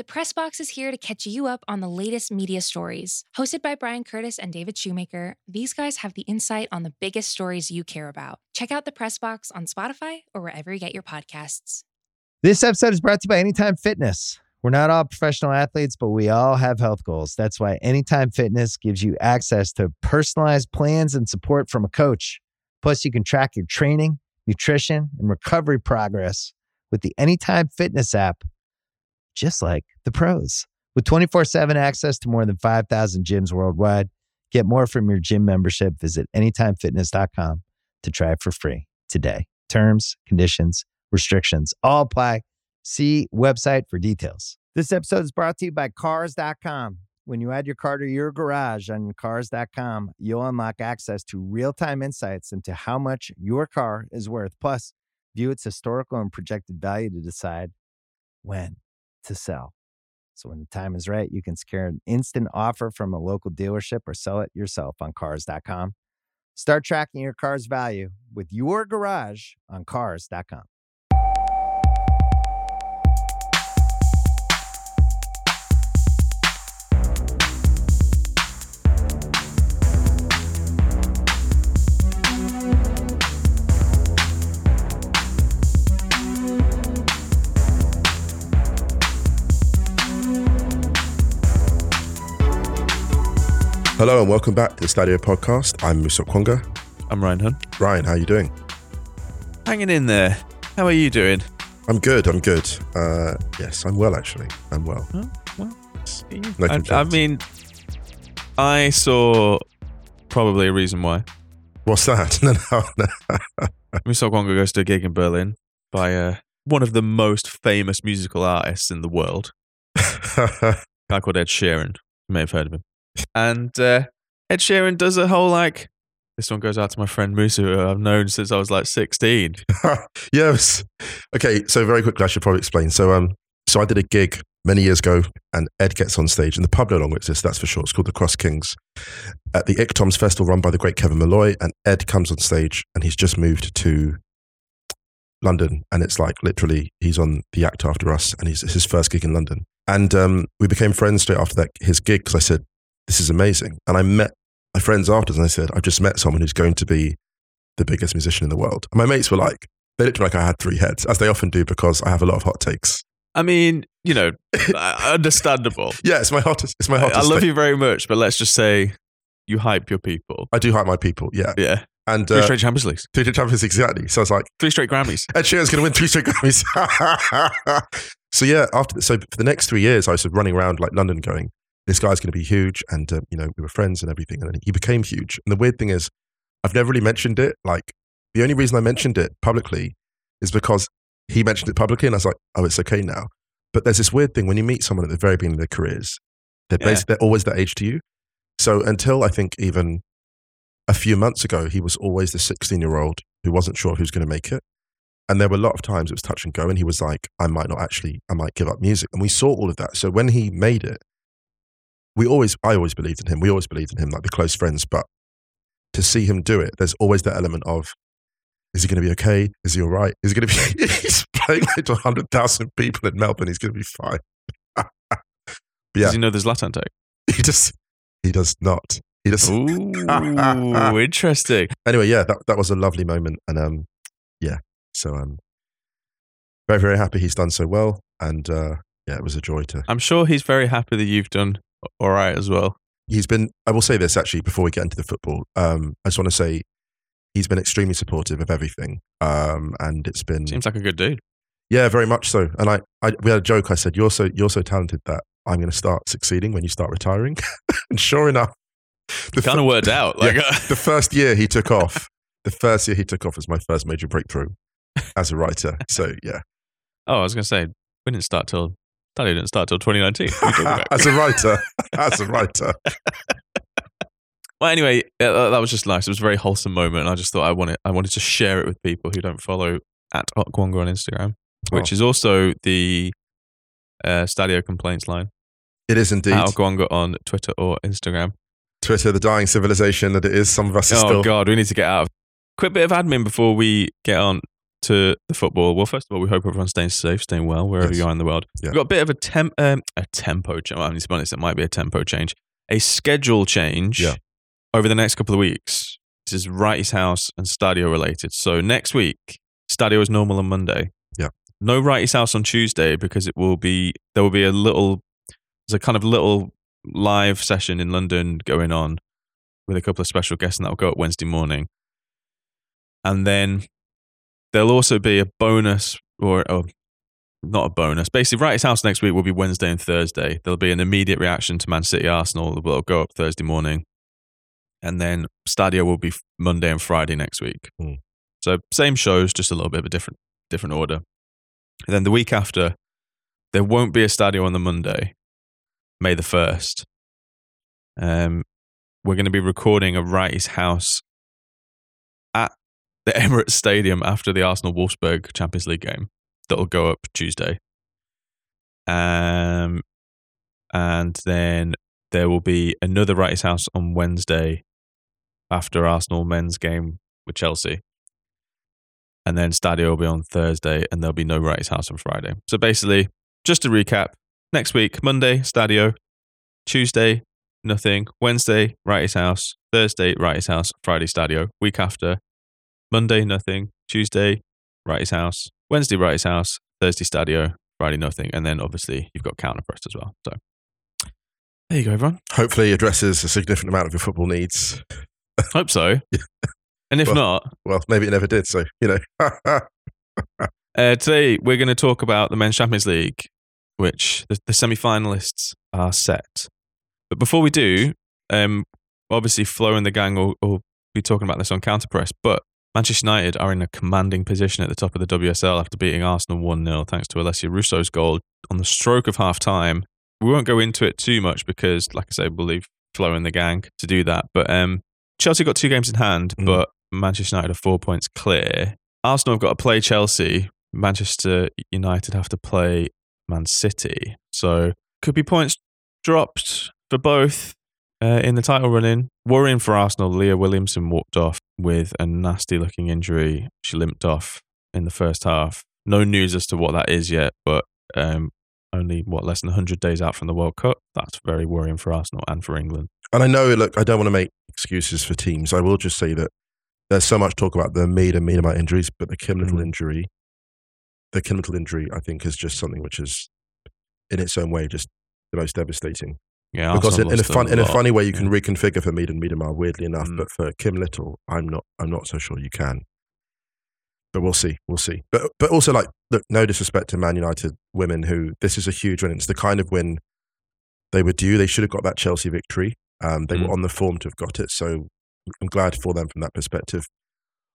The Press Box is here to catch you up on the latest media stories. Hosted by Bryan Curtis and David Shoemaker, these guys have the insight on the biggest stories you care about. Check out the Press Box on Spotify or wherever you get your podcasts. This episode is brought to you by Anytime Fitness. We're not all professional athletes, but we all have health goals. That's why Anytime Fitness gives you access to personalized plans and support from a coach. Plus, you can track your training, nutrition, and recovery progress with the Anytime Fitness app just like the pros. With 24 7 access to more than 5,000 gyms worldwide, get more from your gym membership. Visit anytimefitness.com to try it for free today. Terms, conditions, restrictions all apply. See website for details. This episode is brought to you by Cars.com. When you add your car to your garage on Cars.com, you'll unlock access to real time insights into how much your car is worth. Plus, view its historical and projected value to decide when to sell. So when the time is right, you can secure an instant offer from a local dealership or sell it yourself on cars.com. Start tracking your car's value with your garage on cars.com. Hello and welcome back to the Stadio podcast. I'm Musa Okwonga. I'm Ryan Hunn. Ryan, how are you doing? Hanging in there. How are you doing? I'm good. I'm good. Uh, yes, I'm well actually. I'm well. Oh, well, No I, I mean, I saw probably a reason why. What's that? No, no, no. Musa Okwonga goes to a gig in Berlin by uh, one of the most famous musical artists in the world, a guy called Ed Sheeran. You may have heard of him. And uh, Ed Sheeran does a whole like, this one goes out to my friend Musa, who I've known since I was like 16. yes. Okay. So very quickly, I should probably explain. So, um, so I did a gig many years ago, and Ed gets on stage, and the pub no longer exists. That's for sure. It's called the Cross Kings at the Ictoms Festival, run by the great Kevin Malloy. And Ed comes on stage, and he's just moved to London, and it's like literally he's on the act after us, and he's his first gig in London. And um, we became friends straight after that his gig because I said, "This is amazing," and I met my friends afterwards, and I said, "I've just met someone who's going to be the biggest musician in the world." And my mates were like, they looked like I had three heads, as they often do, because I have a lot of hot takes. I mean, you know, uh, understandable. Yeah, it's my hottest. It's my hottest. I love thing. you very much, but let's just say you hype your people. I do hype my people. Yeah, Yeah. and Three uh, straight Champions Leagues, three champions Leagues, exactly. So I was like, three straight Grammys. Ed Sheeran's going to win three straight Grammys. so yeah, after so for the next three years, I was running around like London, going, "This guy's going to be huge," and uh, you know, we were friends and everything, and then he became huge. And the weird thing is, I've never really mentioned it. Like the only reason I mentioned it publicly is because he mentioned it publicly, and I was like, "Oh, it's okay now." But there's this weird thing when you meet someone at the very beginning of their careers, they're Yeah. basically they're always that age to you. So until I think even a few months ago, he was always the 16 year old who wasn't sure who's going to make it. And there were a lot of times it was touch and go, and he was like, I might not actually, I might give up music. And we saw all of that. So when he made it, we always, I always believed in him. We always believed in him, like the close friends. But to see him do it, there's always that element of, is he going to be okay? Is he all right? Is he going to be, he's playing like to 100,000 people in Melbourne. He's going to be fine. Yeah. Does he know there's Latin take? He just, he does not. He just, Ooh, interesting. anyway, yeah, that, that was a lovely moment. And um, yeah, so um, very, very happy he's done so well. And uh, yeah, it was a joy to. I'm sure he's very happy that you've done all right as well. He's been, I will say this actually before we get into the football. Um, I just want to say he's been extremely supportive of everything. Um, and it's been, Seems like a good dude. yeah, very much so. And I, I, we had a joke. I said, you're so, you're so talented that I'm going to start succeeding when you start retiring. and sure enough, the Kind of worked out. Yeah. Like, uh, the first year he took off, the first year he took off was my first major breakthrough as a writer. So yeah, oh, I was going to say, we didn't start till, Daddy didn't start till 2019. What are you talking about? as a writer, as a writer. Well, anyway, that was just nice. It was a very wholesome moment, and I just thought I wanted I wanted to share it with people who don't follow at Okwonga on Instagram, which Oh. is also the uh, Stadio complaints line. It is indeed At Okwonga on Twitter or Instagram. Twitter, the dying civilization that it is. Some of us are Oh still. God, we need to get out. of Quick bit of admin before we get on. To the football, well, first of all, we hope everyone's staying safe, staying well wherever Yes. you are in the world. Yeah. We've got a bit of a temp, um, a tempo change. Well, I mean, to be honest, it might be a tempo change, a schedule change Yeah. over the next couple of weeks. This is Wrighty's House and Stadio related. So next week, Stadio is normal on Monday. Yeah. No Wrighty's House on Tuesday because it will be there will be a little there's a kind of little live session in London going on with a couple of special guests, and that will go up Wednesday morning. And then there'll also be a bonus, or, or not a bonus. Basically, Wrighty's House next week will be Wednesday and Thursday. There'll be an immediate reaction to Man City Arsenal that will go up Thursday morning. And then Stadio will be Monday and Friday next week. Hmm. So same shows, just a little bit of a different different order. And then the week after, there won't be a Stadio on the Monday, May the first. Um, we're going to be recording a Wrighty's House at the Emirates Stadium after the Arsenal Wolfsburg Champions League game. That'll go up Tuesday. Um, and then there will be another Wrighty's House on Wednesday after Arsenal men's game with Chelsea. And then Stadio will be on Thursday, and there'll be no Wrighty's House on Friday. So basically, just to recap, next week, Monday, Stadio, Tuesday, nothing, Wednesday, Wrighty's House, Thursday, Wrighty's House, Friday, Stadio. Week after, Monday, nothing, Tuesday, Wrighty's House, Wednesday, Wrighty's House, Thursday, Stadio, Friday, nothing. And then obviously, you've got Counterpressed as well. So there you go, everyone. Hopefully, it addresses a significant amount of your football needs. Hope so. And if Well- not, Well, maybe it never did. So you know, Uh, today we're going to talk about the Men's Champions League, which the, the semi-finalists are set. But before we do, um, obviously Flo and the gang will, will be talking about this on Counterpress. But Manchester United are in a commanding position at the top of the WSL after beating Arsenal one 0 thanks to Alessia Russo's goal on the stroke of half time. We won't go into it too much because, like I said, we'll leave Flo and the gang to do that. But um, Chelsea got two games in hand, Mm. but Manchester United are four points clear. Arsenal have got to play Chelsea. Manchester United have to play Man City. So could be points dropped for both uh, in the title running. Worrying for Arsenal, Leah Williamson walked off with a nasty looking injury. She limped off in the first half. No news as to what that is yet, but um, only what less than 100 days out from the World Cup. That's very worrying for Arsenal and for England. and I know. Look, I don't want to make excuses for teams. I will just say that there's so much talk about the Mead and Mead injuries, but the Kim Little Mhm. injury, the Kim Little injury, I think is just something which is, in its own way, just the most devastating. Yeah, because in, in a fun, in a funny way, you can reconfigure for Mead and Miedema, weirdly enough. Mm. But for Kim Little, I'm not. I'm not so sure you can. But we'll see. We'll see. But but also, like, look, no disrespect to Man United women, who this is a huge win. It's the kind of win they were due. They should have got that Chelsea victory. Um, they Mm. were on the form to have got it. So I'm glad for them from that perspective.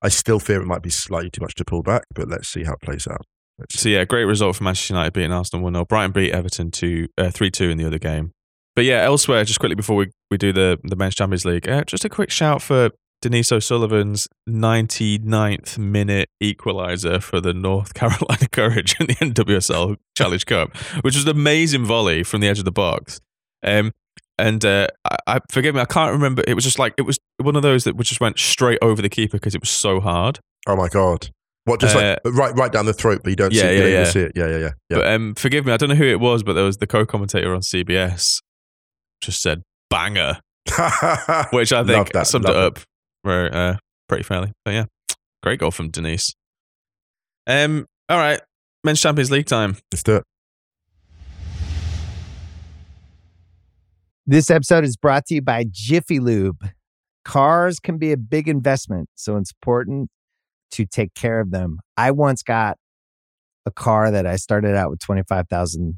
I still fear it might be slightly too much to pull back, but let's see how it plays out. Let's So yeah, great result for Manchester United beating Arsenal one 0 Brighton beat Everton two uh, three two in the other game. But yeah, elsewhere, just quickly before we, we do the the men's Champions League, uh, just a quick shout for Denise O'Sullivan's 99th minute equaliser for the North Carolina Courage in the NWSL Challenge Cup, which was an amazing volley from the edge of the box. Um, and uh, I, I forgive me, I can't remember. It was just like it was one of those that just went straight over the keeper because it was so hard. Oh my god! What just like right right down the throat, but you don't Uh, yeah, see, you yeah, don't yeah. see it. Yeah, yeah, yeah. yeah. But um, forgive me, I don't know who it was, but there was the co-commentator on CBS just said banger, which I think that, summed love it it. up very, uh, pretty fairly. But yeah, great goal from Denise. Um, all right, men's Champions League time. Let's do it. This episode is brought to you by Jiffy Lube. Cars can be a big investment, so it's important to take care of them. I once got a car that I started out with 25,000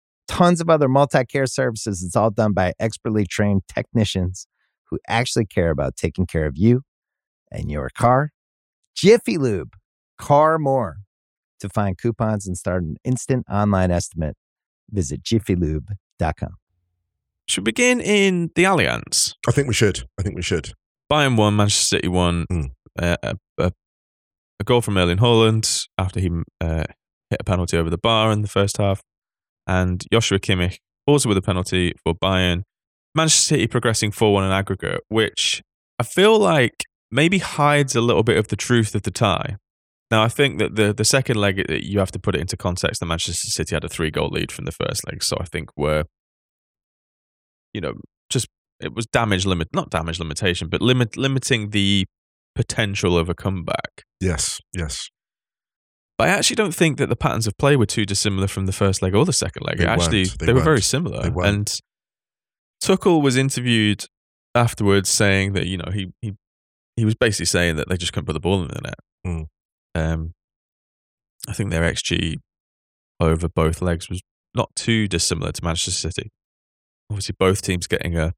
tons of other multi care services. It's all done by expertly trained technicians who actually care about taking care of you and your car. Jiffy Lube, car more. To find coupons and start an instant online estimate, Visit jiffylube.com. Should we begin in the Allianz? I think we should. I think we should. Bayern won, Manchester City won. Mm. Uh, a, a, a goal from Erling Haaland after he uh, hit a penalty over the bar in the first half, and Joshua Kimmich also with a penalty for Bayern. Manchester City progressing 4 1 in aggregate, which I feel like maybe hides a little bit of the truth of the tie. Now, I think that the, the second leg, uh, you have to put it into context that Manchester City had a three goal lead from the first leg. So I think we're, you know, just it was damage limit, not damage limitation, but limit limiting the potential of a comeback. Yes, yes. But I actually don't think that the patterns of play were too dissimilar from the first leg or the second leg. They actually, they, They were very similar. And Tuchel was interviewed afterwards saying that you know he he he was basically saying that they just couldn't put the ball in the net. Mm. Um, I think their xG over both legs was not too dissimilar to Manchester City. Obviously, both teams getting a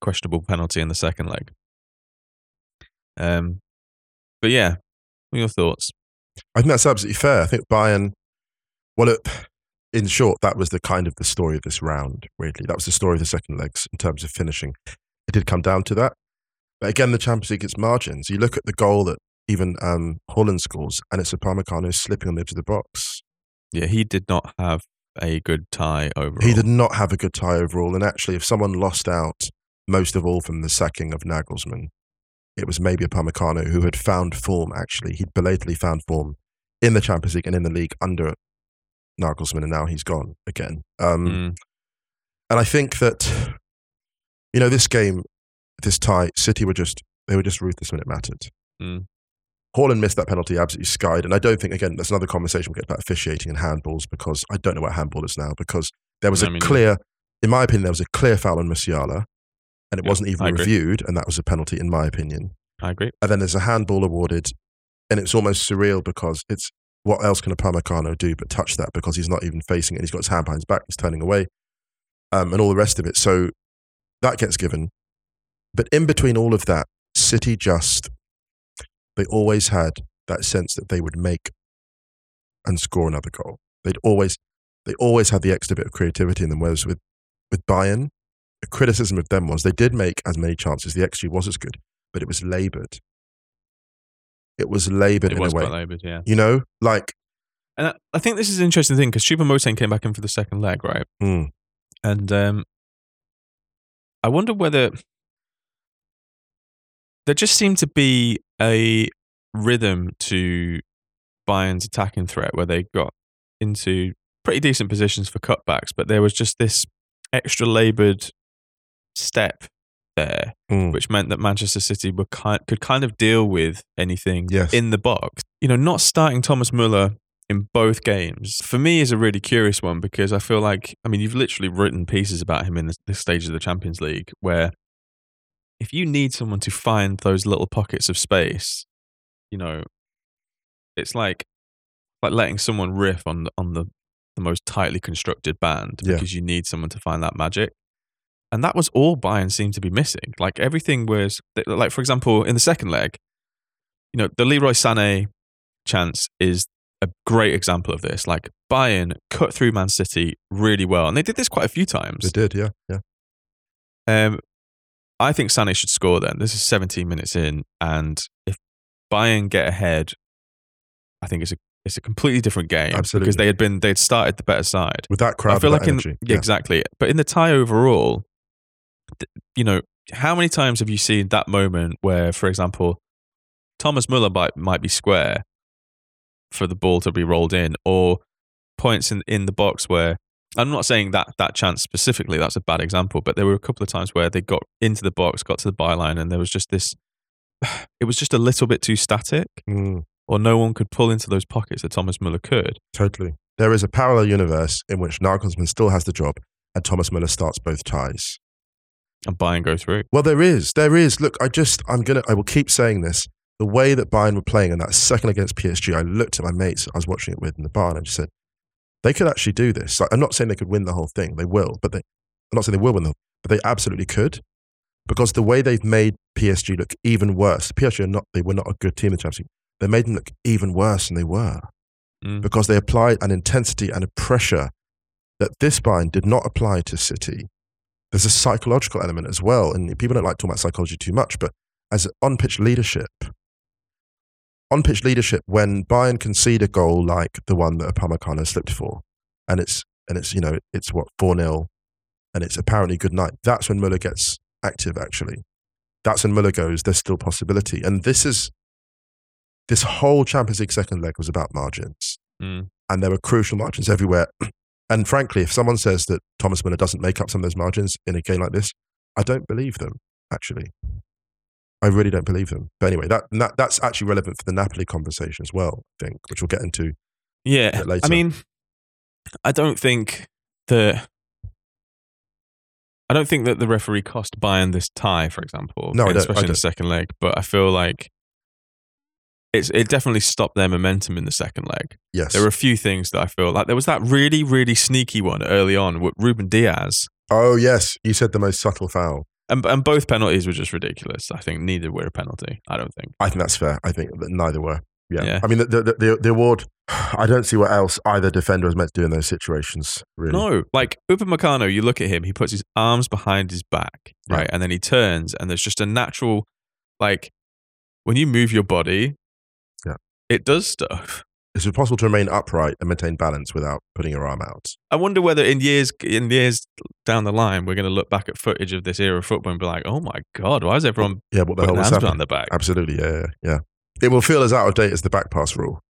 questionable penalty in the second leg. Um, but yeah, what are your thoughts? I think that's absolutely fair. I think Bayern, well, it, in short, that was the kind of the story of this round, weirdly. That was the story of the second legs in terms of finishing. It did come down to that. But again, the Champions League, it's margins. You look at the goal that even um, Haaland scores, and it's a Upamecano slipping on the edge of the box. Yeah, he did not have a good tie overall. He did not have a good tie overall. And actually, if someone lost out most of all from the sacking of Nagelsmann, it was maybe Upamecano who had found form, actually. He'd belatedly found form in the Champions League and in the league under Nagelsmann, and now he's gone again. Um, Mm, And I think that, you know, this game, this tie, City were just, they were just ruthless when it mattered. Mm. Haaland missed that penalty, absolutely skied. And I don't think, again, that's another conversation we'll get about officiating and handballs because I don't know what handball is now because there was a mean, clear, in my opinion, there was a clear foul on Musiala and it Yeah, wasn't even reviewed. And that was a penalty, in my opinion. I agree. And then there's a handball awarded and it's almost surreal because it's what else can a Upamecano do but touch that because he's not even facing it. He's got his hand behind his back, he's turning away, um, and all the rest of it. So that gets given. But in between all of that, City just, they always had that sense that they would make and score another goal. They'd always, they always had the extra bit of creativity in them. Whereas with, with Bayern, the criticism of them was they did make as many chances. The XG was as good, but it was laboured. It was laboured It in was a way. laboured, yeah. You know, like And I, I think this is an interesting thing because Choupo-Moting came back in for the second leg, right? mm, And um, I wonder whether there just seemed to be a rhythm to Bayern's attacking threat where they got into pretty decent positions for cutbacks, but there was just this extra laboured step there, mm. which meant that Manchester City were kind, could kind of deal with anything Yes. in the box. You know, not starting Thomas Muller in both games for me is a really curious one because I feel like I mean you've literally written pieces about him in this, this stage of the Champions League where if you need someone to find those little pockets of space, you know, it's like like letting someone riff on the, on the the most tightly constructed band Yeah. because you need someone to find that magic. And that was all Bayern seemed to be missing. Like everything was like for example in the second leg, you know, the Leroy Sané chance is a great example of this. Like Bayern cut through Man City really well, and they did this quite a few times. they did, yeah, yeah. Um, I think Sané should score. Then this is 17 minutes in, and if Bayern get ahead, I think it's a it's a completely different game Absolutely. because they had been they'd started the better side. With that crowd, I feel like in yeah, exactly, but in the tie overall, you know, how many times have you seen that moment where, for example, Thomas Muller might might be square for the ball to be rolled in, or points in in the box where I'm not saying that that chance specifically. That's a bad example, but there were a couple of times where they got into the box, got to the byline, and there was just this. It was just a little bit too static, Mm, or no one could pull into those pockets that Thomas Muller could. totally. There is a parallel universe in which Nagelsmann still has the job and Thomas Müller starts both ties. And Bayern go through. Well, there is. There is. Look, I just, I'm going to, I will keep saying this. The way that Bayern were playing in that second against PSG, I looked at my mates I was watching it with in the bar and I just said, they could actually do this. Like, I'm not saying they could win the whole thing. They will, but they, I'm not saying they will win the but they absolutely could. Because the way they've made PSG look even worse, PSG are not, they were not a good team in the Champions League. They made them look even worse than they were Mm. because they applied an intensity and a pressure that this bind did not apply to City. There's a psychological element as well, and people don't like talking about psychology too much, but as on pitch leadership, on pitch leadership, when Bayern concede a goal like the one that Upamecano slipped for, and it's and it's you know it's what four 0 and it's apparently good night. That's when Muller gets active. Actually, that's when Muller goes. There's still possibility, and this is this whole Champions League second leg was about margins, Mm. and there were crucial margins everywhere. And frankly, if someone says that Thomas Muller doesn't make up some of those margins in a game like this, I don't believe them. Actually, I really don't believe them. But anyway, that, that that's actually relevant for the Napoli conversation as well. I think, which we'll get into. Yeah. bit later. I mean, I don't think that. I don't think that the referee cost Bayern this tie, for example. No, I don't- especially in the second leg. But I feel like it's it definitely stopped their momentum in the second leg. Yes, There were a few things that I feel like there was that really, really sneaky one early on with Ruben Dias, Oh yes, you said the most subtle foul. and and both penalties were just ridiculous. I think neither were a penalty. I don't think. I think that's fair. I think that neither were. Yeah. Yeah. I mean, the, the, the, the award, I don't see what else either defender is meant to do in those situations, really. No, like Upamecano, you look at him, he puts his arms behind his back, Yeah. right? And then he turns, and there's just a natural, like, when you move your body. It does stuff. Is it possible to remain upright and maintain balance without putting your arm out? I wonder whether in years in years down the line, we're going to look back at footage of this era of football and be like, oh my God, why is everyone Yeah, what the hell was happening? behind the back? Absolutely, yeah, yeah, yeah. It will feel as out of date as the back pass rule,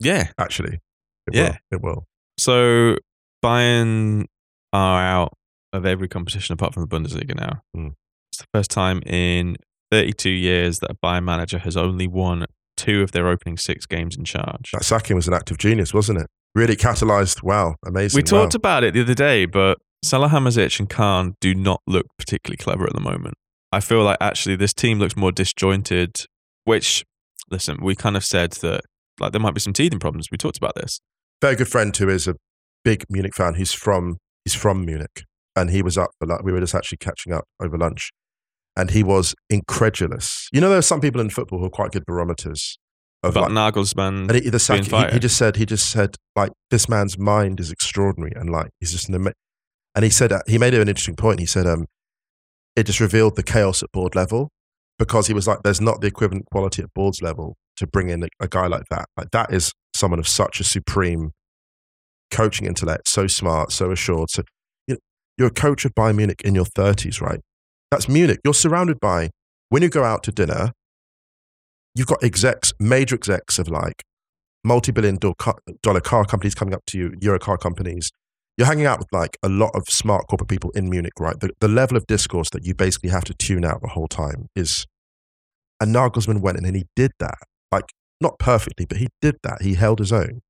Yeah. actually. It Yeah. Will. It will. So Bayern are out of every competition apart from the Bundesliga now. Mm. It's the first time in 32 years that a Bayern manager has only won two of their opening six games in charge. That sacking was an act of genius, wasn't it? Really catalyzed. Wow, amazing. We talked wow. about it the other day, but Salihamidzic and Kahn do not look particularly clever at the moment. I feel like actually this team looks more disjointed, which, listen, we kind of said that like there might be some teething problems. We talked about this. very good friend who is a big Munich fan. He's from he's from Munich, and he was up for like we were just actually catching up over lunch, and he was incredulous. You know, there are some people in football who are quite good barometers of About like, Nagelsmann. and he, the sack, being he, he just said he just said like this man's mind is extraordinary, and like he's just an ama- and he said uh, he made an interesting point. He said um, it just revealed the chaos at board level because he was like, there's not the equivalent quality at boards level to bring in a, a guy like that. Like that is someone of such a supreme coaching intellect, so smart, so assured. So you know, you're a coach of Bayern Munich in your 30s, right? That's Munich. You're surrounded by when you go out to dinner, you've got execs, major execs of like multi billion dollar car- companies coming up to you, Euro car companies. You're hanging out with like a lot of smart corporate people in Munich, right? The, the level of discourse that you basically have to tune out the whole time is. And Nagelsmann went in and he did that. Like, not perfectly, but he did that. He held his own.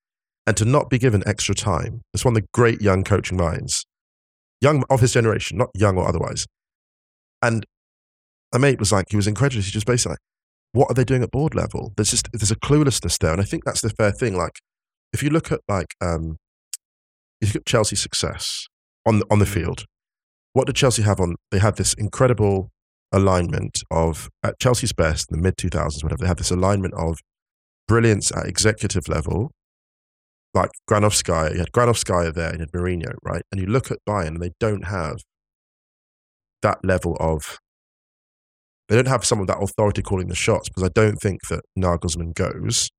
And to not be given extra time, it's one of the great young coaching minds, young of his generation, not young or otherwise. And a mate was like, he was incredulous. He just basically like, what are they doing at board level? There's just there's a cluelessness there, and I think that's the fair thing. Like, if you look at like um, if you look at Chelsea's success on the, on the field, what did Chelsea have on? They had this incredible alignment of at Chelsea's best in the mid 2000s, whatever. They had this alignment of brilliance at executive level, like Granovskaya. You had Granovskaya there, and you had Mourinho, right? And you look at Bayern, and they don't have that level of they don't have some of that authority calling the shots because I don't think that Nagelsmann goes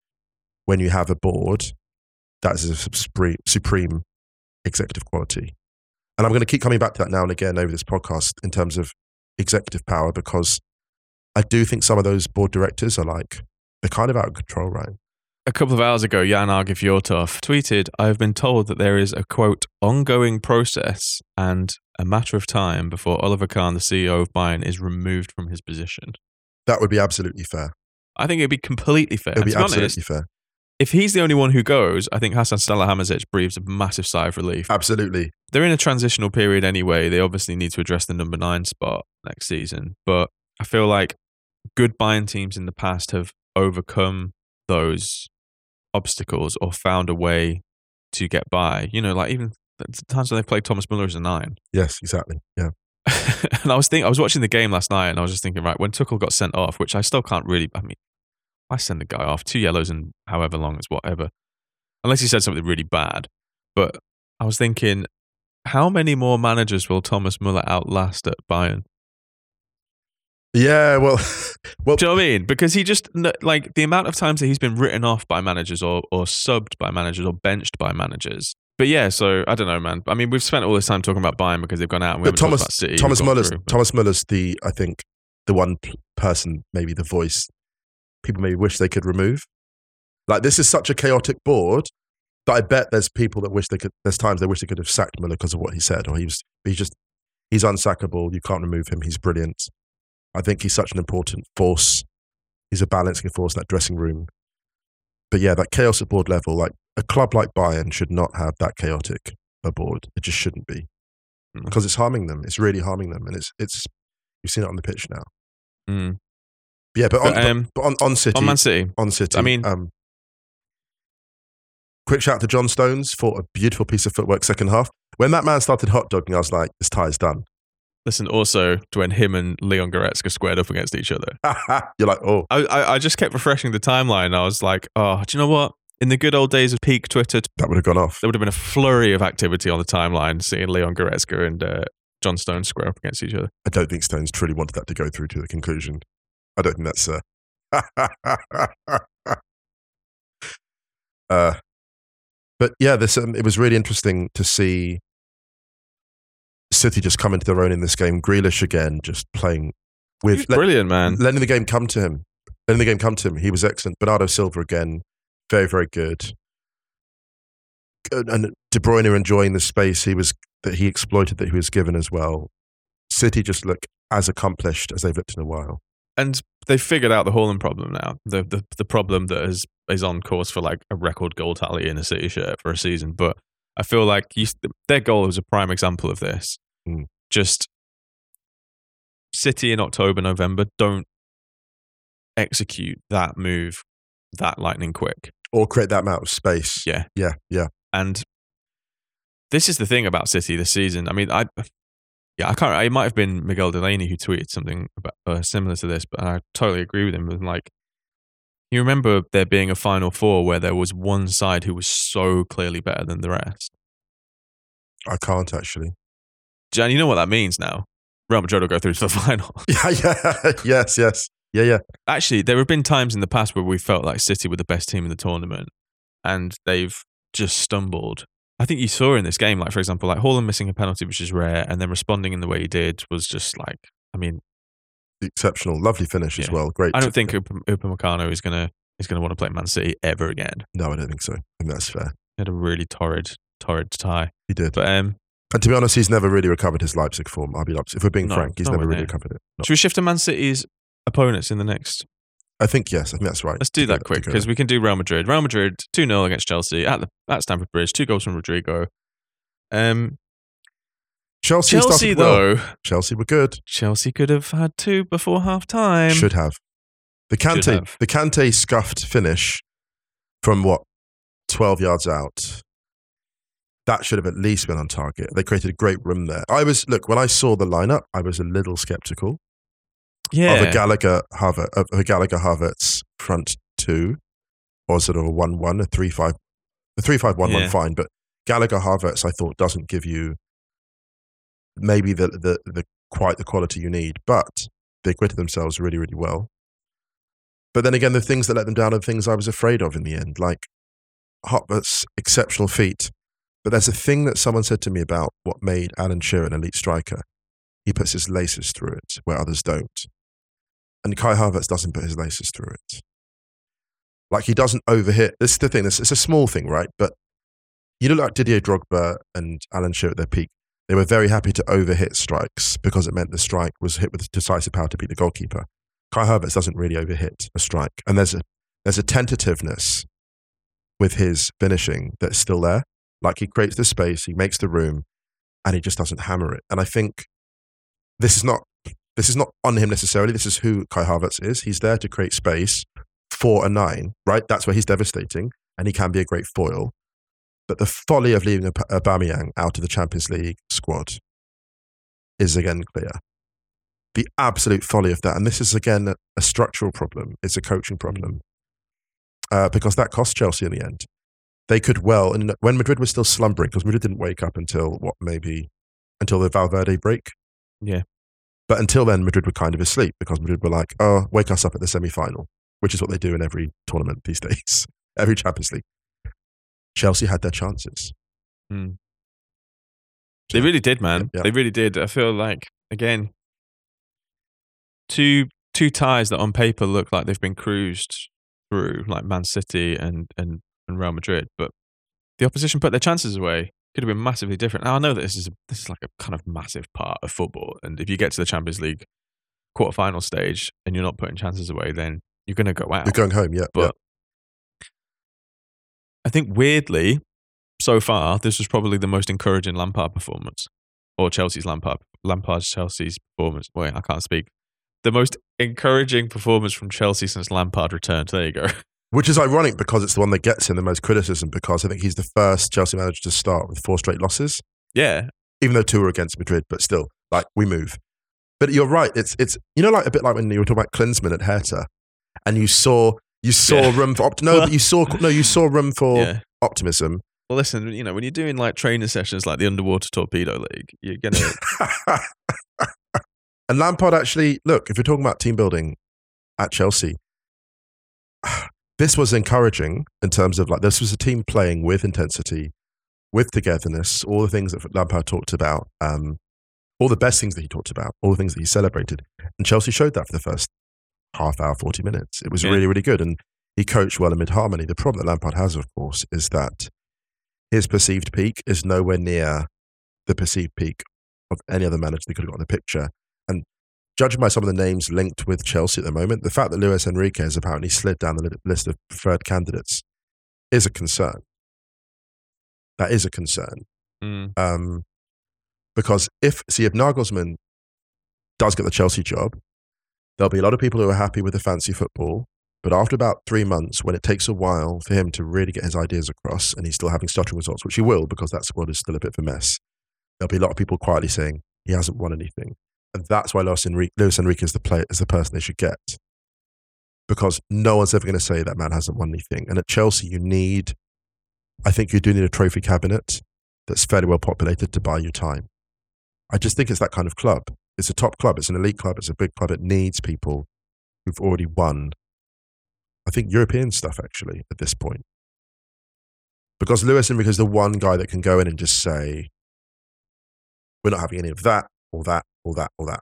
when you have a board that is a supreme, executive quality. And I'm going to keep coming back to that now and again over this podcast in terms of executive power because I do think some of those board directors are like, they're kind of out of control, right? A couple of hours ago, Jan Aage Fjørtoft tweeted, I have been told that there is a quote, ongoing process and a matter of time before Oliver Kahn, the CEO of Bayern, is removed from his position. That would be absolutely fair. I think it'd be completely fair. It would be absolutely honest, fair. if he's the only one who goes, I think Hasan Salihamidzic breathes a massive sigh of relief. Absolutely. They're in a transitional period anyway. They obviously need to address the number nine spot next season. But I feel like good Bayern teams in the past have overcome those obstacles or found a way to get by. You know, like even the times when they played Thomas Muller as a nine. Yes, exactly. Yeah. and I was thinking, I was watching the game last night, and I was just thinking, right, when Tuchel got sent off, which I still can't really. I mean, I send the guy off two yellows and however long it's whatever, unless he said something really bad. But I was thinking, how many more managers will Thomas Muller outlast at Bayern? Yeah, well, well, Do you know what I mean? Because he just like the amount of times that he's been written off by managers or or subbed by managers or benched by managers. But yeah, so I don't know, man. I mean, we've spent all this time talking about Bayern because they've gone out and we but Thomas about City. Thomas Muller's through, but- Thomas Muller's the I think the one person, maybe the voice people maybe wish they could remove. Like this is such a chaotic board that I bet there's people that wish they could. There's times they wish they could have sacked Muller because of what he said, or he was he's just he's unsackable. You can't remove him. He's brilliant. I think he's such an important force. He's a balancing force in that dressing room. But yeah, that chaos at board level, like a club like Bayern should not have that chaotic a board. It just shouldn't be Mm. because it's harming them. It's really harming them, and it's it's you've seen it on the pitch now. Mm. Yeah, but on, But, um, but, but on, on City, on Man City, on City. I mean- um, quick shout out to John Stones for a beautiful piece of footwork second half. When that man started hot dogging, I was like, this tie's done. listen. Also, to when him and Leon Goretzka squared up against each other, You're like, oh, I, I I just kept refreshing the timeline. I was like, oh, do you know what? In the good old days of peak Twitter, that would have gone off. there would have been a flurry of activity on the timeline, seeing Leon Goretzka and uh, John Stone square up against each other. I don't think Stones truly wanted that to go through to the conclusion. I don't think that's. Uh, uh, but yeah, this um, it was really interesting to see City just come into their own in this game. Grealish again, just playing with brilliant, man. letting the game come to him. Letting the game come to him. He was excellent. Bernardo Silva again, very very good. And De Bruyne enjoying the space he was that he exploited that he was given as well. City just look as accomplished as they've looked in a while. and they've figured out the Haaland problem now. The, the the problem that is is on course for like a record goal tally in a City shirt for a season. But I feel like you, their goal was a prime example of this. Mm. Just City in October, November don't execute that move that lightning quick. Or create that amount of space. Yeah. Yeah. Yeah. And this is the thing about City this season. I mean, I yeah, I can't. It might have been Miguel Delaney who tweeted something about, uh, similar to this, but I totally agree with him. With like, you remember there being a Final Four where there was one side who was so clearly better than the rest. I can't actually. Jan, you know what that means now. Real Madrid will go through to the final. Yeah. Yeah. yes. Yes. Yeah. Yeah. Actually, there have been times in the past where we felt like City were the best team in the tournament, and they've just stumbled. I think you saw in this game, like for example, like Haaland missing a penalty, which is rare, and then responding in the way he did was just like, I mean, Exceptional. Lovely finish as well. Great. I don't think Upa Upamecano is gonna is gonna want to play Man City ever again. No, I don't think so. I think that's fair. He had a really torrid, torrid tie. He did. But um, and to be honest, he's never really recovered his Leipzig form. I'll be Leipzig. If we're being No, frank, he's never really recovered it. No. should we shift to Man City's opponents in the next? I think yes. I think that's right. Let's do that quick because we can do Real Madrid. Real Madrid two 0 against Chelsea at the at Stamford Bridge. Two goals from Rodrygo. Um, Chelsea, Chelsea started well. though, Chelsea were good. Chelsea could have had two before half time. Should have. The Kante, have. the Kante scuffed finish from what, 12 yards out. That should have at least been on target. They created a great room there. I was, look, when I saw the lineup, I was a little skeptical yeah, of a Gallagher Havertz, of a Gallagher Havertz front two, or sort of a 1 1, a 3 5, a 3 5 1 Yeah. 1 fine. But Gallagher Havertz, I thought, doesn't give you maybe the, the, the quite the quality you need, but they acquitted themselves really, really well. But then again, the things that let them down are things I was afraid of in the end, like Havertz's exceptional feat. But there's a thing that someone said to me about what made Alan Shearer an elite striker. He puts his laces through it where others don't. And Kai Havertz doesn't put his laces through it. Like he doesn't overhit. This is the thing. This, it's a small thing, right? But you look like Didier Drogba and Alan Shearer at their peak. They were very happy to overhit strikes because it meant the strike was hit with decisive power to beat the goalkeeper. Kai Havertz doesn't really overhit a strike, and there's a there's a tentativeness with his finishing that's still there. Like he creates the space, he makes the room, and he just doesn't hammer it. And I think this is not this is not on him necessarily. This is who Kai Havertz is. He's there to create space for a nine, right? That's where he's devastating, and he can be a great foil. But the folly of leaving Aubameyang out of the Champions League squad is again clear. The absolute folly of that, and this is again a, a structural problem. It's a coaching problem uh, because that cost Chelsea in the end. they could well, and when Madrid was still slumbering, because Madrid didn't wake up until what, maybe until the Valverde break. Yeah. But until then, Madrid were kind of asleep because Madrid were like, oh, wake us up at the semi final, which is what they do in every tournament these days, every Champions League. Chelsea had their chances. Mm. They really did, man. Yeah. They really did. I feel like again, two two ties that on paper look like they've been cruised through, like Man City and and, and Real Madrid, but the opposition put their chances away. Could have been massively different. Now I know that this is a, this is like a kind of massive part of football, and if you get to the Champions League quarterfinal stage and you're not putting chances away, then you're going to go out. You're going home, yeah. But I think weirdly, so far, this was probably the most encouraging Lampard performance, or Chelsea's Lampard, Lampard's Chelsea's performance. Wait, I can't speak. The most encouraging performance from Chelsea since Lampard returned. There you go. Which is ironic because it's the one that gets him the most criticism because I think he's the first Chelsea manager to start with four straight losses, Yeah, even though two were against Madrid, but still, like, we move. But you're right. It's, it's you know, like a bit like when you were talking about Klinsmann at Hertha and you saw, you saw Yeah. room for, opt- no, but you saw, no, you saw room for yeah. optimism. Well, listen, you know, when you're doing like training sessions like the Underwater Torpedo League, you're gonna. and Lampard actually, look, if you're talking about team building at Chelsea, this was encouraging in terms of like this was a team playing with intensity, with togetherness, all the things that Lampard talked about, um, all the best things that he talked about, all the things that he celebrated. And Chelsea showed that for the first half hour, 40 minutes. It was Yeah. really, really good. And he coached well amid harmony. The problem that Lampard has, of course, is that his perceived peak is nowhere near the perceived peak of any other manager that could have got in the picture. Judging by some of the names linked with Chelsea at the moment, the fact that Luis Enrique has apparently slid down the list of preferred candidates is a concern. That is a concern. Mm, Um, because if, see, if Nagelsmann does get the Chelsea job, there'll be a lot of people who are happy with the fancy football. But after about three months, when it takes a while for him to really get his ideas across and he's still having stuttering results, which he will because that squad is still a bit of a mess, there'll be a lot of people quietly saying he hasn't won anything. And that's why Luis Enrique, Luis Enrique is, the player, is the person they should get. Because no one's ever going to say that man hasn't won anything. And at Chelsea, you need, I think you do need a trophy cabinet that's fairly well populated to buy you time. I just think it's that kind of club. It's a top club. It's an elite club. It's a big club. It needs people who've already won. I think European stuff actually at this point, because Luis Enrique is the one guy that can go in and just say, "We're not having any of that, or that, all that, all that."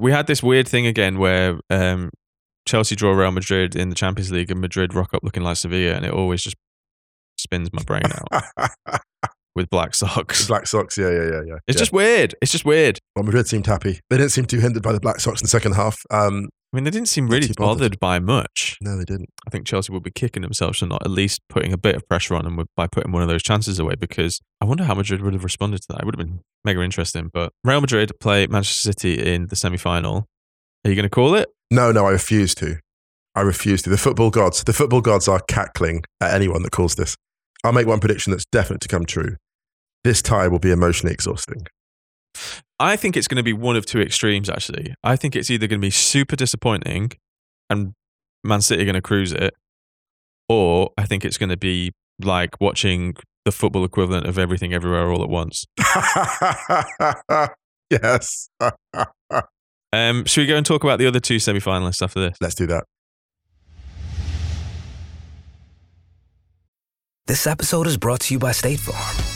we had this weird thing again where um, Chelsea draw Real Madrid in the Champions League and Madrid rock up looking like Sevilla, and it always just spins my brain out with black socks. Black socks, yeah, yeah, yeah, yeah. It's yeah. just weird. It's just weird. well, Madrid seemed happy. They didn't seem too hindered by the Black socks in the second half. Um, I mean, they didn't seem really bothered. bothered by much. no, they didn't. I think Chelsea would be kicking themselves for not at least putting a bit of pressure on them by putting one of those chances away because I wonder how Madrid would have responded to that. It would have been mega interesting. But Real Madrid play Manchester City in the semi final. Are you going to call it? No, no, I refuse to. I refuse to. The football gods, the football gods are cackling at anyone that calls this. I'll make one prediction that's definite to come true. This tie will be emotionally exhausting. I think it's going to be one of two extremes, actually. I think it's either going to be super disappointing and Man City are going to cruise it, or I think it's going to be like watching the football equivalent of everything everywhere all at once. yes. Um, should we go and talk about the other two semi finalists after this? Let's do that. This episode is brought to you by State Farm.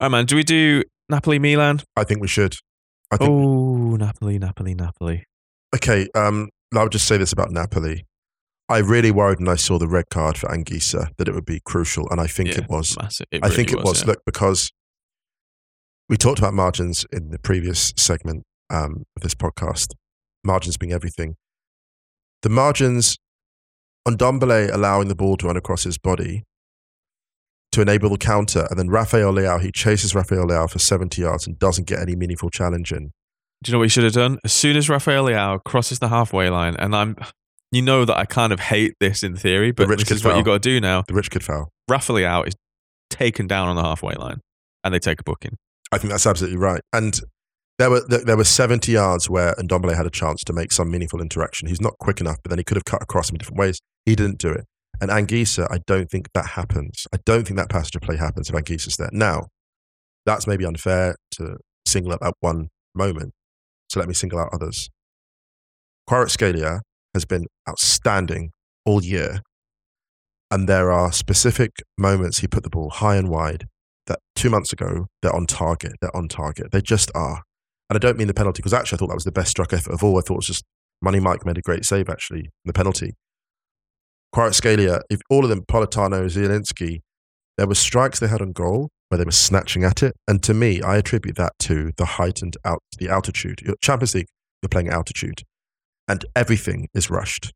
All right, man. Do we do Napoli Milan? I think we should. I think. Oh, Napoli, Napoli, Napoli. Okay. Um, I'll just say this about Napoli. I really worried when I saw the red card for Anguissa that it would be crucial, and I think Yeah, it was. Massive. It I think really it was. yeah. Look, because we talked about margins in the previous segment um, of this podcast, margins being everything. The margins on Ndombele allowing the ball to run across his body to enable the counter, and then Rafael Leao, he chases Rafael Leao for 70 yards and doesn't get any meaningful challenge in. Do you know what he should have done? As soon as Rafael Leao crosses the halfway line, and I'm, you know that I kind of hate this in theory, but rich this is what foul. you got to do now. The rich kid foul. Rafael Leao is taken down on the halfway line, and they take a booking. I think that's absolutely right. And there were there, there were 70 yards where Ndombele had a chance to make some meaningful interaction. He's not quick enough, but then he could have cut across in different ways. He didn't do it. And Anguissa, I don't think that happens. I don't think that passage of play happens if Anguissa's there. Now, that's maybe unfair to single out that one moment. So let me single out others. Kvaratskhelia has been outstanding all year. And there are specific moments he put the ball high and wide that two months ago, they're on target. They're on target. They just are. And I don't mean the penalty, because actually I thought that was the best struck effort of all. I thought it was just Money Mike made a great save, actually, the penalty. Kvaratskhelia, if all of them, Politano, Zielinski, there were strikes they had on goal where they were snatching at it. And to me, I attribute that to the heightened out, the altitude. Your Champions League, you're playing altitude, and everything is rushed,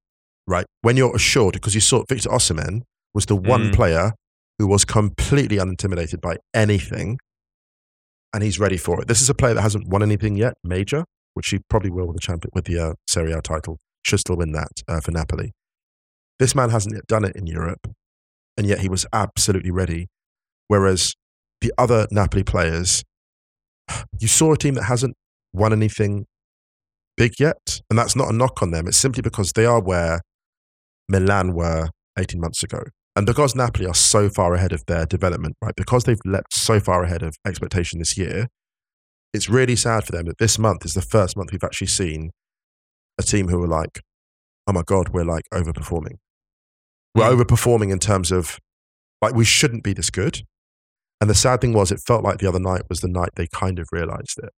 right? When you're assured, because you saw Victor Osimhen was the one Mm. player who was completely unintimidated by anything, and he's ready for it. This is a player that hasn't won anything yet, major, which he probably will with the champion with the uh, Serie A title. Should still win that uh, for Napoli. This man hasn't yet done it in Europe, and yet he was absolutely ready. Whereas the other Napoli players, you saw a team that hasn't won anything big yet, and that's not a knock on them. It's simply because they are where Milan were 18 months ago. And because Napoli are so far ahead of their development, right? Because they've leapt so far ahead of expectation this year, it's really sad for them that this month is the first month we've actually seen a team who are like, oh my God, we're like overperforming. We're Mm. overperforming in terms of like we shouldn't be this good. And the sad thing was, it felt like the other night was the night they kind of realized it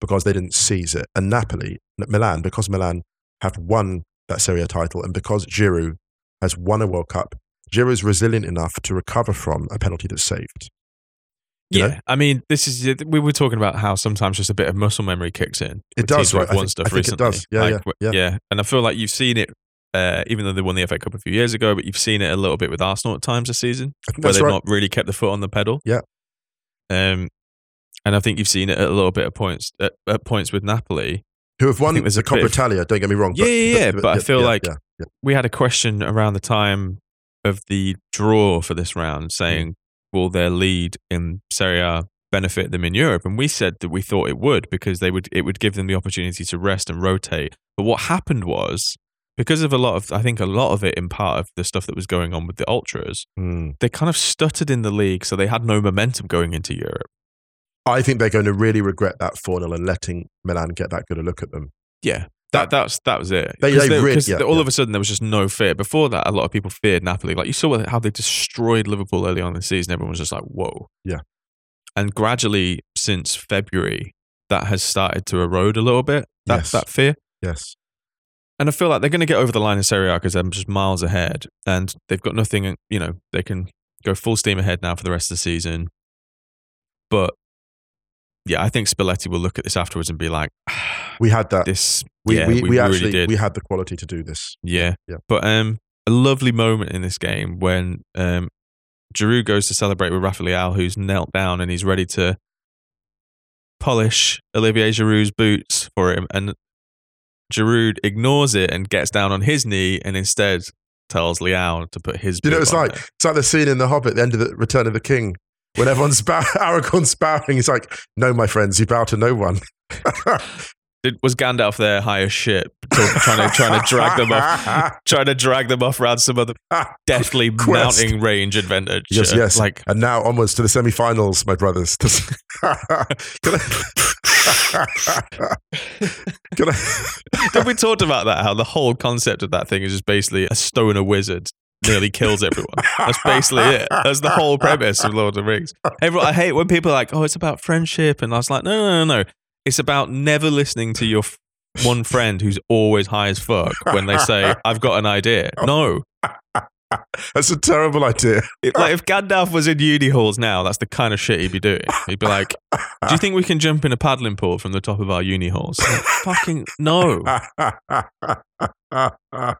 because they didn't seize it. And Napoli, Milan, because Milan have won that Serie A title and because Giroud has won a World Cup, Giroud is resilient enough to recover from a penalty that's saved. Yeah, know? I mean, this is we were talking about how sometimes just a bit of muscle memory kicks in. It does, right? I think- stuff I think it does. Yeah, Like, yeah, w- yeah. And I feel like you've seen it, uh, even though they won the FA Cup a few years ago, but you've seen it a little bit with Arsenal at times this season, where they've right. not really kept the foot on the pedal. Yeah. Um, and I think you've seen it at a little bit of points at, at points with Napoli. Who have won the a Coppa of- Italia, don't get me wrong. Yeah, yeah, yeah, but I feel yeah, like- yeah, yeah. we had a question around the time of the draw for this Hmm. round saying, will their lead in Serie A benefit them in Europe? And we said that we thought it would because they would it would give them the opportunity to rest and rotate. But what happened was because of a lot of I think a lot of it in part of the stuff that was going on with the ultras, Hmm. they kind of stuttered in the league, so they had no momentum going into Europe. I think they're going to really regret that 4 0 and letting Milan get that good a look at them. Yeah. That, that's that was it. They- they really- 'cause yeah, all yeah. of a sudden there was just no fear. Before that, a lot of people feared Napoli. Like you saw how they destroyed Liverpool early on in the season. Everyone was just like, "Whoa!" Yeah. And gradually, since February, that has started to erode a little bit. That Yes. that fear. Yes. And I feel like they're going to get over the line in Serie A because they're just miles ahead, and they've got nothing. You know, they can go full steam ahead now for the rest of the season. But yeah, I think Spalletti will look at this afterwards and be like, ah, We had that. "This, we, yeah, we, we, we, really actually did." we had the quality to do this. Yeah. Yeah. But um, a lovely moment in this game when um, Giroud goes to celebrate with Rafael, who's knelt down and he's ready to polish Olivier Giroud's boots for him. And Giroud ignores it and gets down on his knee and instead tells Leao to put his you know, it's like there. it's like the scene in The Hobbit, the end of the Return of the King, when everyone's bow- Aragorn's bowing. He's like, "No, my friends, you bow to no one." Did, was Gandalf there high as shit, trying to trying to drag them off, trying to drag them off around some other deathly Quest. mounting range advantage? Yes, yes. Like and now onwards to the semi-finals, my brothers. Can I- Can I- Have we talked about that? How the whole concept of that thing is just basically a stoner wizard nearly kills everyone. That's basically it. That's the whole premise of Lord of the Rings. Everyone, I hate when people are like, "Oh, it's about friendship," and I was like, "No, no, no, no. It's about never listening to your f- one friend who's always high as fuck when they say, "I've got an idea." No, That's a terrible idea. It- like if Gandalf was in uni halls now, that's the kind of shit he'd be doing. He'd be like, "Do you think we can jump in a paddling pool from the top of our uni halls?" Like, Fucking no.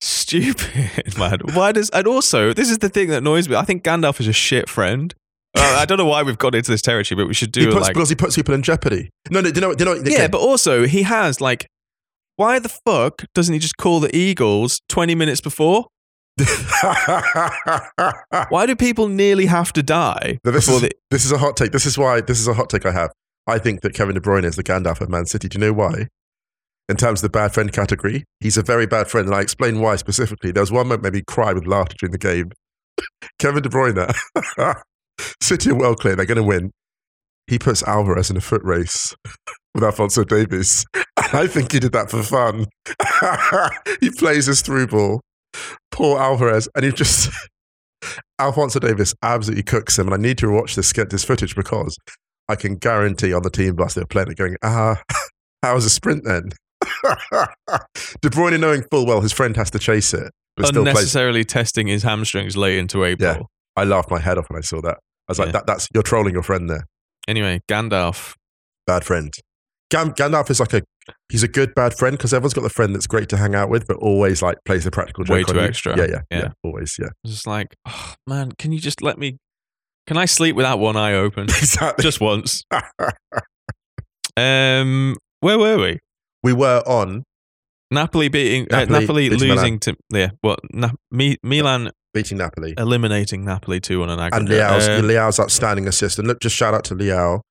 Stupid, man. Why does and also this is the thing that annoys me. I think Gandalf is a shit friend. Uh, I don't know why we've got into this territory, but we should he do puts, like because he puts people in jeopardy. No, no, do you know? Do you know? yeah, but also he has like why the fuck doesn't he just call the Eagles twenty minutes before? Why do people nearly have to die No, this is, the this is a hot take. This is why this is a hot take I have. I think that Kevin De Bruyne is the Gandalf of Man City. Do you know why? In terms of the bad friend category, he's a very bad friend, and I explain why specifically. There was one moment made me cry with laughter during the game. Kevin De Bruyne, City are well clear, they're going to win. He puts Alvarez in a foot race with Alphonso Davies. I think he did that for fun. he plays his through ball. Poor Alvarez, and he just Alphonso Davies absolutely cooks him, and I need to watch this get this footage because I can guarantee on the team bus they're playing it going, ah, how's a sprint then? De Bruyne knowing full well his friend has to chase it, but still plays. unnecessarily testing his hamstrings late into April. Yeah. I laughed my head off when I saw that. I was like, that, that's you're trolling your friend there, Anyway, Gandalf. bad friend. Gan- Gandalf is like a he's a good bad friend because everyone's got the friend that's great to hang out with, but always like plays the practical joke Way on too you. extra. Yeah, yeah, yeah, Yeah. always, yeah, just like, oh, man, can you just let me? Can I sleep without one eye open? exactly. just once. Um, where were we? we were on Napoli beating Napoli, uh, Napoli losing to yeah. What Na- Mi- Milan beating Napoli. eliminating Napoli two on an and aggregate. Leao's, Um, Liao's outstanding assist. And look, just shout out to Liao,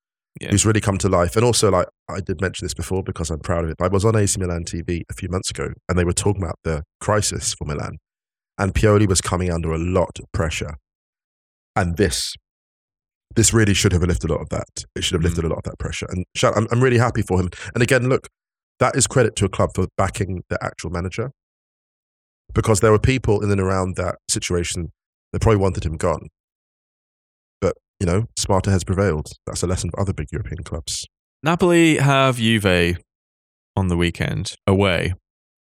Yeah. who's really come to life. And also, like I did mention this before because I'm proud of it. I was on AC Milan TV a few months ago, and they were talking about the crisis for Milan, and Pioli was coming under a lot of pressure, and this. This really should have lifted a lot of that. It should have Mm. lifted a lot of that pressure. And shout, I'm, I'm really happy for him. And again, look, that is credit to a club for backing the actual manager. Because there were people in and around that situation that probably wanted him gone but you know, smarter has prevailed. That's a lesson for other big European clubs. Napoli have Juve on the weekend away,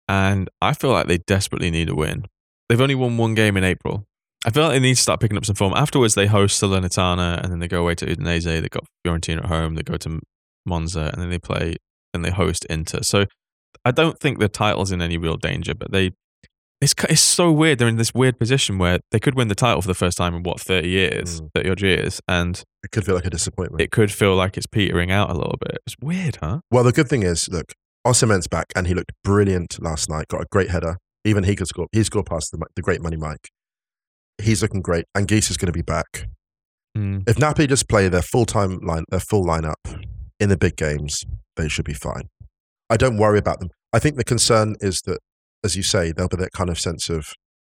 and I feel like they desperately need a win. They've only won one game in April. I feel like they need to start picking up some form. Afterwards, they host Salernitana, and then they go away to Udinese. They got Fiorentina at home. They go to Monza, and then they play. Then they host Inter. So I don't think the title's in any real danger. But they, it's it's so weird. They're in this weird position where they could win the title for the first time in what thirty years, Mm. thirty odd years, and It could feel like a disappointment. it could feel like it's petering out a little bit. It's weird, huh? well, the good thing is, look, Osimhen's back and he looked brilliant last night. Got a great header. Even he could score. He scored past the, the great money Mike. He's looking great, and Geese is going to be back. Mm. If Napoli just play their full time line, their full lineup in the big games, they should be fine. I don't worry about them. I think the concern is that, as you say, there'll be that kind of sense of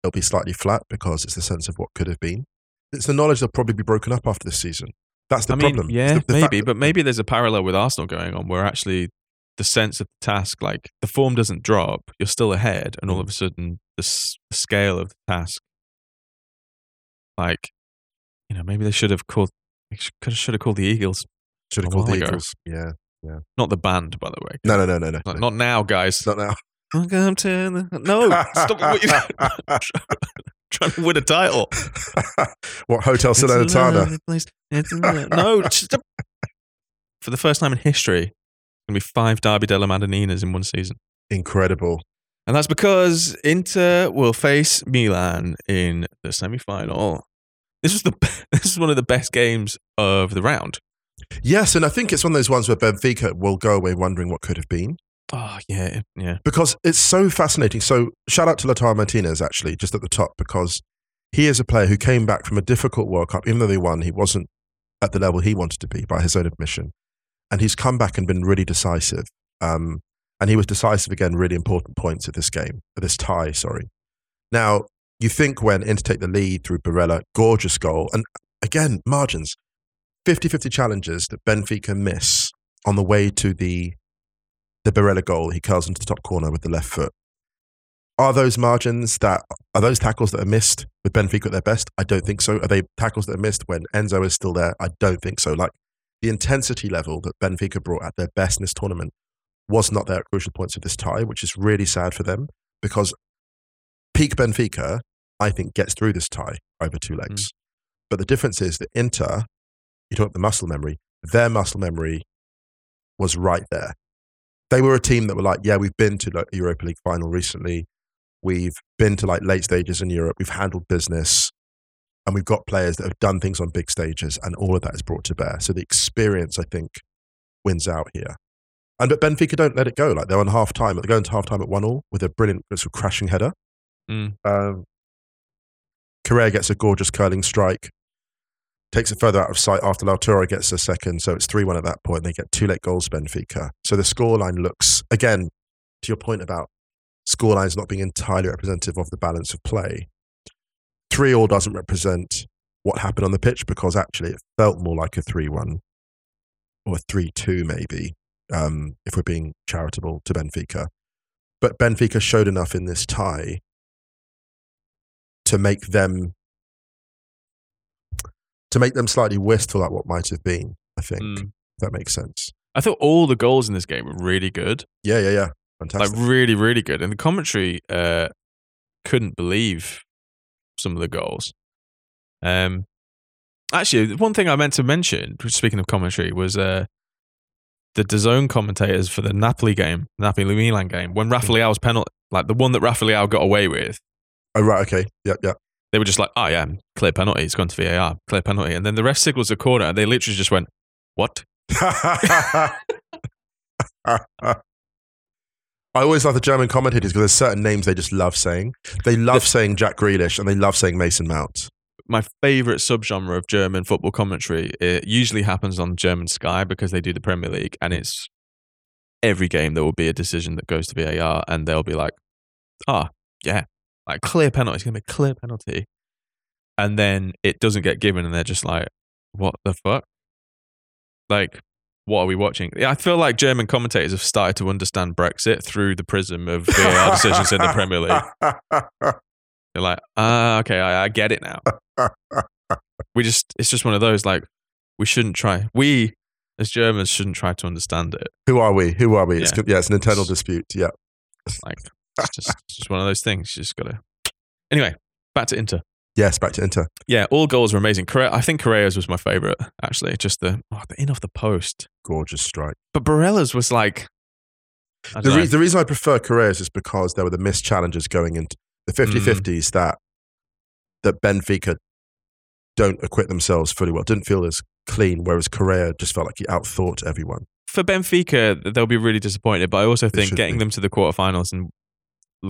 it'll be slightly flat because it's the sense of what could have been. It's the knowledge they'll probably be broken up after this season. That's the I mean, problem. yeah, the- the maybe, but maybe there's a parallel with Arsenal going on where actually the sense of the task, like the form doesn't drop, you're still ahead, and all of a sudden the, s- the scale of the task, like, you know, maybe they should have called, they sh- could should have called the Eagles, should have called the ago. Eagles. Yeah, yeah. not the band, by the way. No, no, no, no, no. Like, no. not now, guys. Not now. Welcome to the- no, stop trying to win a title. what Hotel It's a Salernitana? lovely place. It's a lo- no, just a- for the first time in history, going to be five Derby della Madonninas in one season. Incredible. And that's because Inter will face Milan in the semi-final. This was the this is one of the best games of the round. Yes, and I think it's one of those ones where Benfica will go away wondering what could have been Oh yeah, yeah. because it's so fascinating. So shout out to Lautaro Martinez actually, just at the top because he is a player who came back from a difficult World Cup. Even though they won, he wasn't at the level he wanted to be by his own admission, and he's come back and been really decisive. Um, and he was decisive again, really important points of this game, of this tie. Sorry. Now you think when Inter take the lead through Barella, gorgeous goal, and again margins, 50-50 challenges that Benfica miss on the way to the the Barella goal. He curls into the top corner with the left foot. Are those margins that are those tackles that are missed with Benfica at their best? I don't think so. Are they tackles that are missed when Enzo is still there? I don't think so. Like the intensity level that Benfica brought at their best in this tournament was not there at crucial points of this tie, which is really sad for them because peak Benfica, I think, gets through this tie over two legs. Mm. But the difference is that Inter, you talk about the muscle memory, their muscle memory was right there. They were a team that were like, yeah, we've been to like a Europa League final recently. We've been to like late stages in Europe. We've handled business and we've got players that have done things on big stages and all of that is brought to bear. So the experience, I think, wins out here. And but Benfica don't let it go. Like they're on half time. They're going to half time at one all with a brilliant sort of crashing header. Mm. Um, Correa gets a gorgeous curling strike, takes it further out of sight after Lautaro gets a second. So it's 3 1 at that point. They get two late goals, Benfica. So the scoreline looks, again, to your point about scorelines not being entirely representative of the balance of play, 3 all doesn't represent what happened on the pitch because actually it felt more like a 3 1 or a 3 2, maybe, um, if we're being charitable to Benfica. But Benfica showed enough in this tie to make them to make them slightly wistful at what might have been. I think Mm. if that makes sense. I thought all the goals in this game were really good. Yeah, yeah, yeah. Fantastic. Like really, really good. And the commentary uh, couldn't believe some of the goals. Um, actually, one thing I meant to mention, speaking of commentary, was uh, the DAZN commentators for the Napoli game, Napoli Milan game, when Rafa Leao's penalty, like the one that Rafa Leao got away with, oh right, okay. yeah, yep. They were just like, "Oh yeah, clear penalty. It's gone to VAR, clear penalty." And then the ref signals a corner, and they literally just went, "What?" I always love the German commentators because there's certain names they just love saying. They love saying Jack Grealish and they love saying Mason Mount. my favorite subgenre of German football commentary. It usually happens on German Sky because they do the Premier League, and it's every game there will be a decision that goes to VAR, and they'll be like, "Ah, yeah, like clear penalty. It's gonna be a clear penalty," and then it doesn't get given, and they're just like, "What the fuck?" Like, what are we watching? I feel like German commentators have started to understand Brexit through the prism of VAR decisions in the Premier League. They're like, ah, okay, I, I get it now. we just, it's just one of those like, we shouldn't try. We as Germans shouldn't try to understand it. Who are we? Who are we? It's, Yeah. yeah, it's an internal dispute. Yeah. Like, just, it's just one of those things. You just gotta. Anyway, back to Inter. Yes, back to Inter. Yeah, all goals were amazing. Correa, I think Correa's was my favorite actually. Just the, oh, the in off the post. Gorgeous strike. But Barella's was like, The, re- the reason I prefer Correa's is because there were the missed challenges going into the 50 Mm. 50s that, that Benfica don't acquit themselves fully well. Didn't feel as clean, whereas Correa just felt like he outthought everyone. for Benfica, they'll be really disappointed. But I also think getting be. them to the quarterfinals and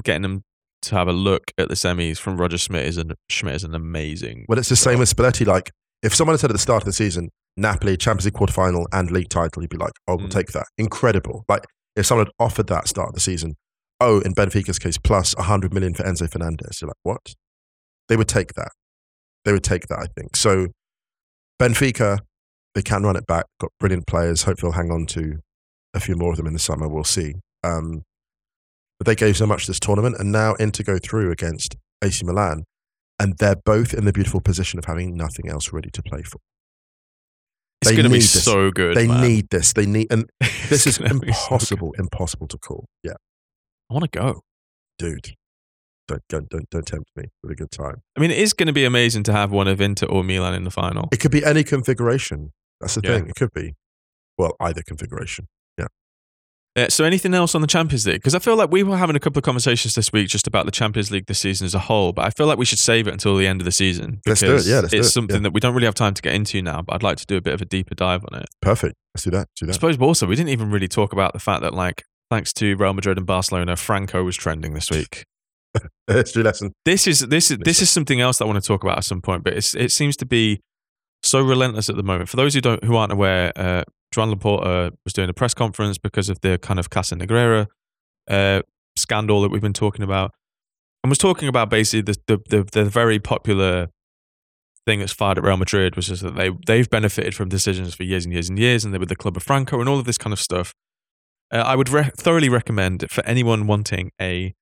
getting them to have a look at the semis from Roger Schmidt is an Schmidt is an amazing. Well, it's the same with Spalletti. Like, if someone had said at the start of the season, Napoli, Champions League quarterfinal and league title, he'd be like, oh, we'll Mm. take that. Incredible. Like, if someone had offered that start of the season, oh, in Benfica's case, plus 100 million for Enzo Fernandez, you're like, what? They would take that. They would take that, I think. So, Benfica, they can run it back, got brilliant players. Hopefully, they'll hang on to a few more of them in the summer. We'll see. Um, but they gave so much this tournament, and now Inter go through against AC Milan, and they're both in the beautiful position of having nothing else ready to play for. It's going to be this. so good. they man. need this. They need, and this is gonna so impossible, impossible to call. Yeah, I want to go. dude, don't don't don't, don't tempt me with a good time. I mean, it is going to be amazing to have one of Inter or Milan in the final. It could be any configuration. That's the Yeah. thing. It could be, well, either configuration. Uh, so, anything else on the Champions League? Because I feel like we were having a couple of conversations this week just about the Champions League this season as a whole, but I feel like we should save it until the end of the season. Let's do it. because Yeah, let's do it's it. something Yeah. that we don't really have time to get into now, but I'd like to do a bit of a deeper dive on it. Perfect. Let's do that. Let's do I that. suppose also we didn't even really talk about the fact that, like, thanks to Real Madrid and Barcelona, Franco was trending this week. History lesson. This is this is this is something else that I want to talk about at some point, but it's, it seems to be so relentless at the moment. For those who don't who aren't aware, uh, Joan Laporta was doing a press conference because of the kind of Caso Negreira uh, scandal that we've been talking about, and was talking about basically the the, the, the very popular thing that's fired at Real Madrid, which is that they they've benefited from decisions for years and years and years, and they were the club of Franco and all of this kind of stuff. Uh, I would re- thoroughly recommend for anyone wanting a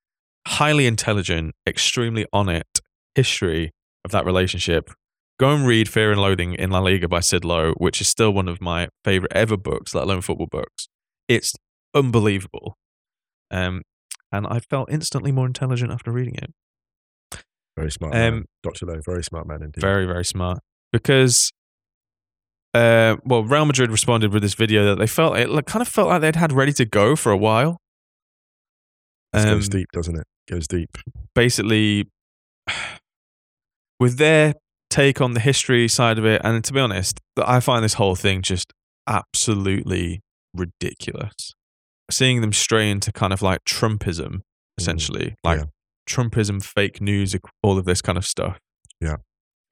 highly intelligent, extremely on it history of that relationship, go and read Fear and Loathing in La Liga by Sid Lowe, which is still one of my favorite ever books, let alone football books. It's unbelievable. Um, and I felt instantly more intelligent after reading it. Very smart Um, man. Dr. Lowe, very smart man indeed. Very, very smart. Because, uh, well, Real Madrid responded with this video that they felt it like, kind of felt like they'd had ready to go for a while. Um, goes deep, doesn't it? Goes deep. basically with their take on the history side of it and to be honest i find this whole thing just absolutely ridiculous seeing them stray into kind of like trumpism mm. essentially like yeah. trumpism fake news all of this kind of stuff Yeah.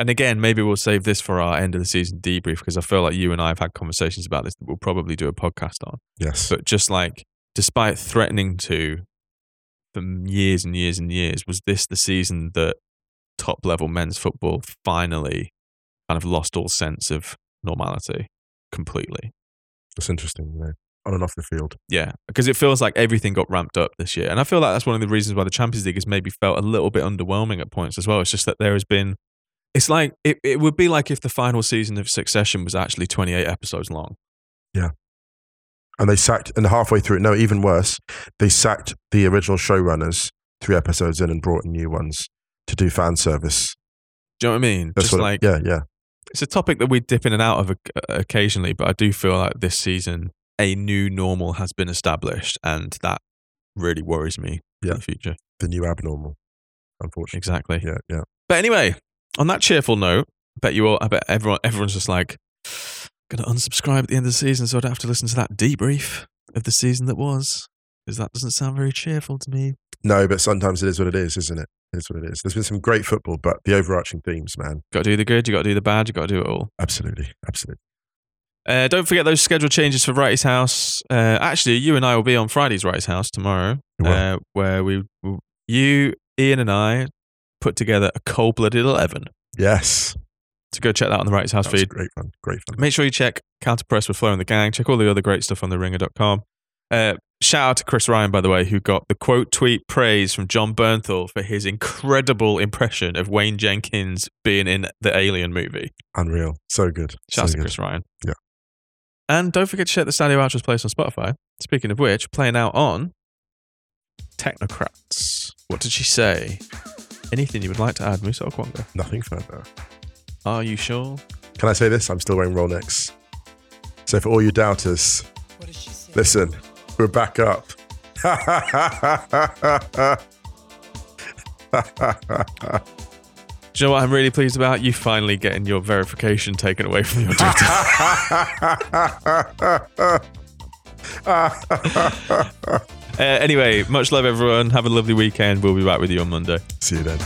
and again maybe we'll save this for our end of the season debrief because i feel like you and i have had conversations about this that we'll probably do a podcast on Yes. but just like despite threatening to for years and years and years was this the season that top level men's football finally kind of lost all sense of normality completely. That's interesting, know, on and off the field. yeah because it feels like everything got ramped up this year and i feel like that's one of the reasons why the champions league has maybe felt a little bit underwhelming at points as well. It's just that there has been it's like it, it would be like if the final season of succession was actually 28 episodes long. Yeah. And they sacked, and halfway through it, no, even worse, they sacked the original showrunners three episodes in and brought in new ones to do fan service. do you know what i mean That's just it- like yeah, yeah. it's a topic that we dip in and out of uh, occasionally, but I do feel like this season a new normal has been established, and that really worries me Yeah. for the future. The new abnormal, unfortunately. Exactly. Yeah, yeah. But anyway, on that cheerful note, I bet you all, I bet everyone, everyone's just like, gonna unsubscribe at the end of the season, so I don't have to listen to that debrief of the season that was, because that doesn't sound very cheerful to me. No, but sometimes it is what it is, isn't it? It's what it is. There's been some great football, but the overarching themes, man, Got to do the good, you got to do the bad, you got to do it all. absolutely, absolutely. Uh, don't forget those schedule changes for Wrighty's House. Uh, actually, you and I will be on Friday's Wrighty's House tomorrow, uh, where we, you, Ian, and I put together a cold-blooded eleven. Yes, So go check that on the Wrighty's House that feed. great fun, great fun. Make sure you check Counter Press with Flo and the gang. Check all the other great stuff on theringer.com. Uh, shout out to Chris Ryan, by the way, who got the quote tweet praise from Jon Bernthal for his incredible impression of Wayne Jenkins being in the Alien movie. Unreal, so good. Shout out to good. Chris Ryan. Yeah. And don't forget to check the Stadio Outros place on Spotify. Speaking of which, playing out on Technocrats. What did she say? Anything you would like to add, Musa Okwonga? Nothing further. Are you sure? Can I say this? I'm still wearing Rolex. So for all you doubters, listen, we're back up. Do you know what I'm really pleased about? You finally getting your verification taken away from your Twitter. Uh, anyway, much love, everyone. Have a lovely weekend. We'll be back with you on Monday. See you then.